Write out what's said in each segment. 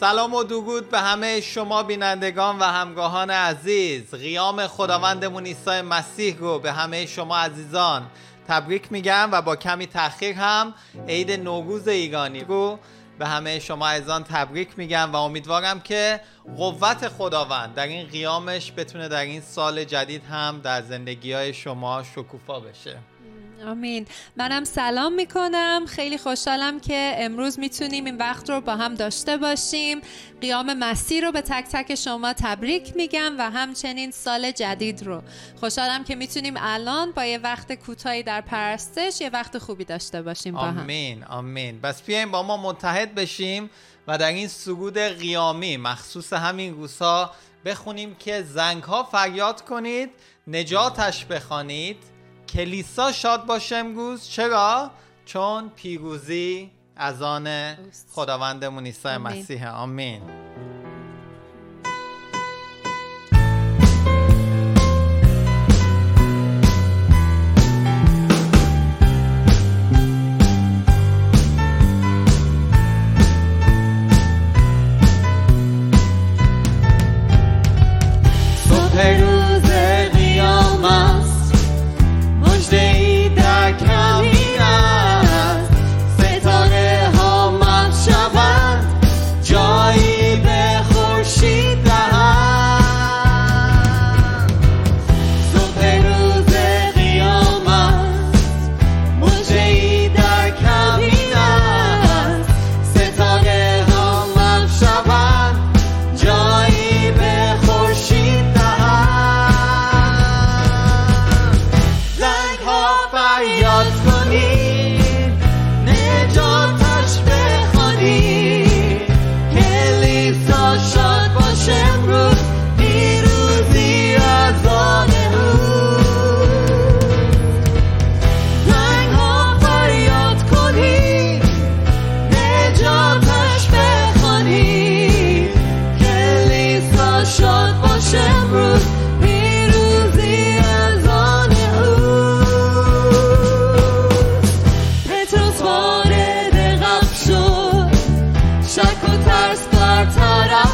سلام و درود به همه شما بینندگان و همگاهان عزیز. قیام خداوندمون عیسی مسیح رو به همه شما عزیزان تبریک میگم و با کمی تاخیر هم عید نوروز ایرانی رو به همه شما عزیزان تبریک میگم و امیدوارم که قوت خداوند در این قیامش بتونه در این سال جدید هم در زندگی های شما شکوفا بشه. آمین. منم سلام می‌کنم. خیلی خوشحالم که امروز می‌تونیم این وقت رو با هم داشته باشیم. قیام مسیح رو به تک تک شما تبریک میگم و همچنین سال جدید رو. خوشحالم که می‌تونیم الان با یه وقت کوتاهی در پرستش یه وقت خوبی داشته باشیم با هم. آمین آمین. بس بیایم با ما متحد بشیم و در این سرود قیامی مخصوص همین روزها بخونیم که زنگ ها فریاد کنید نجاتش بخوانید. کلیسا شاد باشه امروز چرا؟ چون پیروزی از آن خداوندمون عیسی. مسیح آمین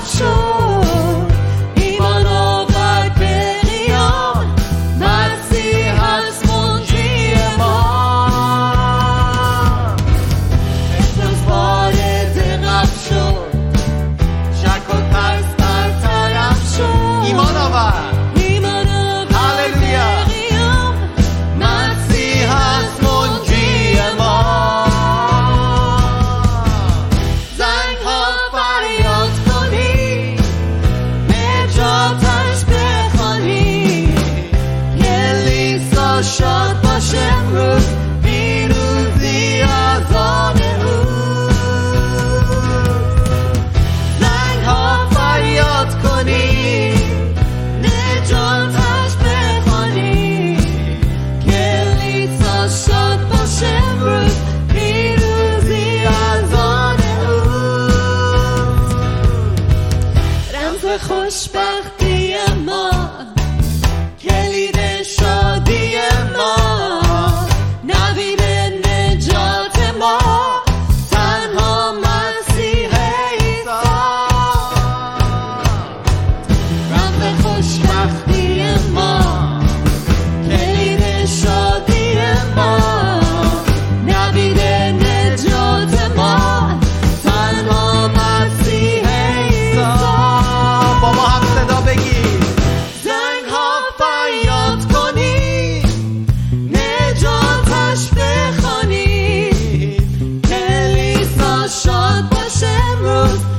手。کلیسا شاد باشه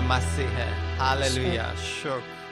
آمین پیروزی از آن خداوندمون آمین.